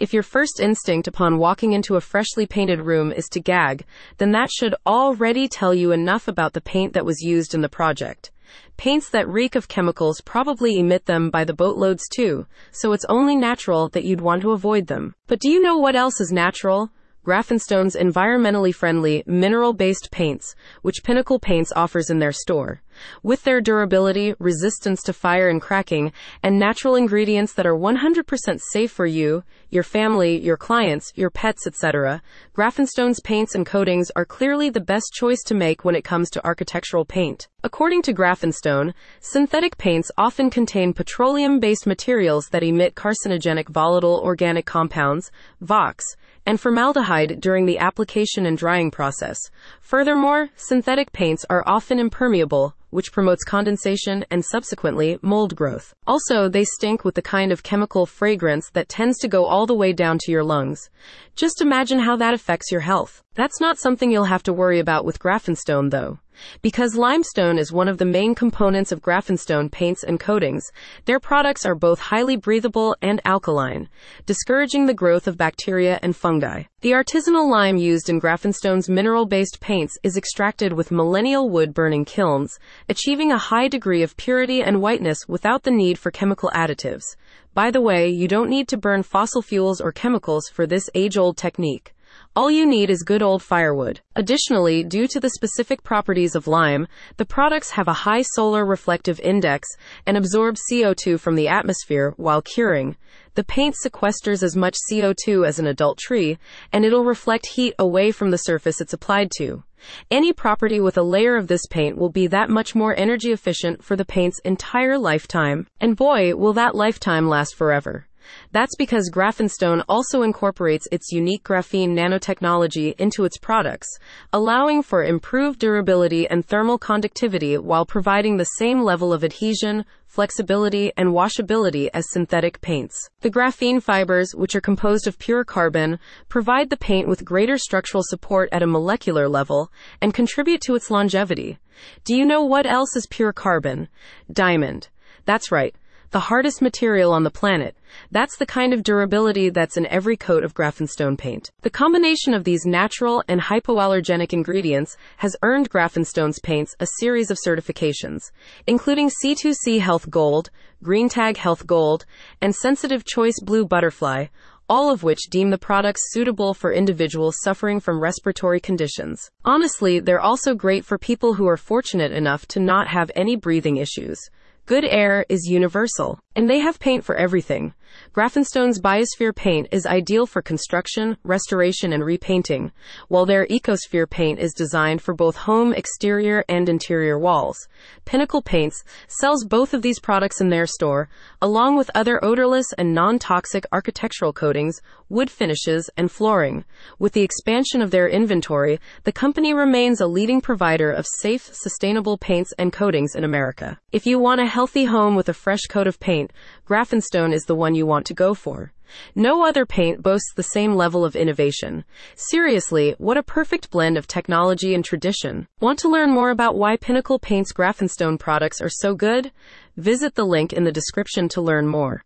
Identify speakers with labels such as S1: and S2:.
S1: If your first instinct upon walking into a freshly painted room is to gag, then that should already tell you enough about the paint that was used in the project. Paints that reek of chemicals probably emit them by the boatloads too, so it's only natural that you'd want to avoid them. But do you know what else is natural? Graphenstone's environmentally friendly, mineral based paints, which Pinnacle Paints offers in their store. With their durability, resistance to fire and cracking, and natural ingredients that are 100% safe for you, your family, your clients, your pets, etc., Graphenstone's paints and coatings are clearly the best choice to make when it comes to architectural paint. According to Graphenstone, synthetic paints often contain petroleum based materials that emit carcinogenic volatile organic compounds, VOCs, and formaldehyde during the application and drying process. Furthermore, synthetic paints are often impermeable, which promotes condensation and subsequently mold growth. Also, they stink with the kind of chemical fragrance that tends to go all the way down to your lungs. Just imagine how that affects your health. That's not something you'll have to worry about with Graphenstone though. Because limestone is one of the main components of Graphenstone paints and coatings, their products are both highly breathable and alkaline, discouraging the growth of bacteria and fungi. The artisanal lime used in Graphenstone's mineral based paints is extracted with millennial wood burning kilns, achieving a high degree of purity and whiteness without the need for chemical additives. By the way, you don't need to burn fossil fuels or chemicals for this age old technique. All you need is good old firewood. Additionally, due to the specific properties of lime, the products have a high solar reflective index and absorb CO2 from the atmosphere while curing. The paint sequesters as much CO2 as an adult tree, and it'll reflect heat away from the surface it's applied to. Any property with a layer of this paint will be that much more energy efficient for the paint's entire lifetime. And boy, will that lifetime last forever. That's because Graphenstone also incorporates its unique graphene nanotechnology into its products, allowing for improved durability and thermal conductivity while providing the same level of adhesion, flexibility, and washability as synthetic paints. The graphene fibers, which are composed of pure carbon, provide the paint with greater structural support at a molecular level and contribute to its longevity. Do you know what else is pure carbon? Diamond. That's right the hardest material on the planet. That's the kind of durability that's in every coat of Graphenstone paint. The combination of these natural and hypoallergenic ingredients has earned Graphenstone's paints a series of certifications, including C2C Health Gold, Green Tag Health Gold, and Sensitive Choice Blue Butterfly, all of which deem the products suitable for individuals suffering from respiratory conditions. Honestly, they're also great for people who are fortunate enough to not have any breathing issues. Good air is universal, and they have paint for everything. Graphenstone's Biosphere paint is ideal for construction, restoration, and repainting, while their Ecosphere paint is designed for both home exterior and interior walls. Pinnacle Paints sells both of these products in their store, along with other odorless and non toxic architectural coatings, wood finishes, and flooring. With the expansion of their inventory, the company remains a leading provider of safe, sustainable paints and coatings in America. If you want a healthy home with a fresh coat of paint, Graphenstone is the one you want to go for. No other paint boasts the same level of innovation. Seriously, what a perfect blend of technology and tradition. Want to learn more about why Pinnacle Paint's Graphenstone products are so good? Visit the link in the description to learn more.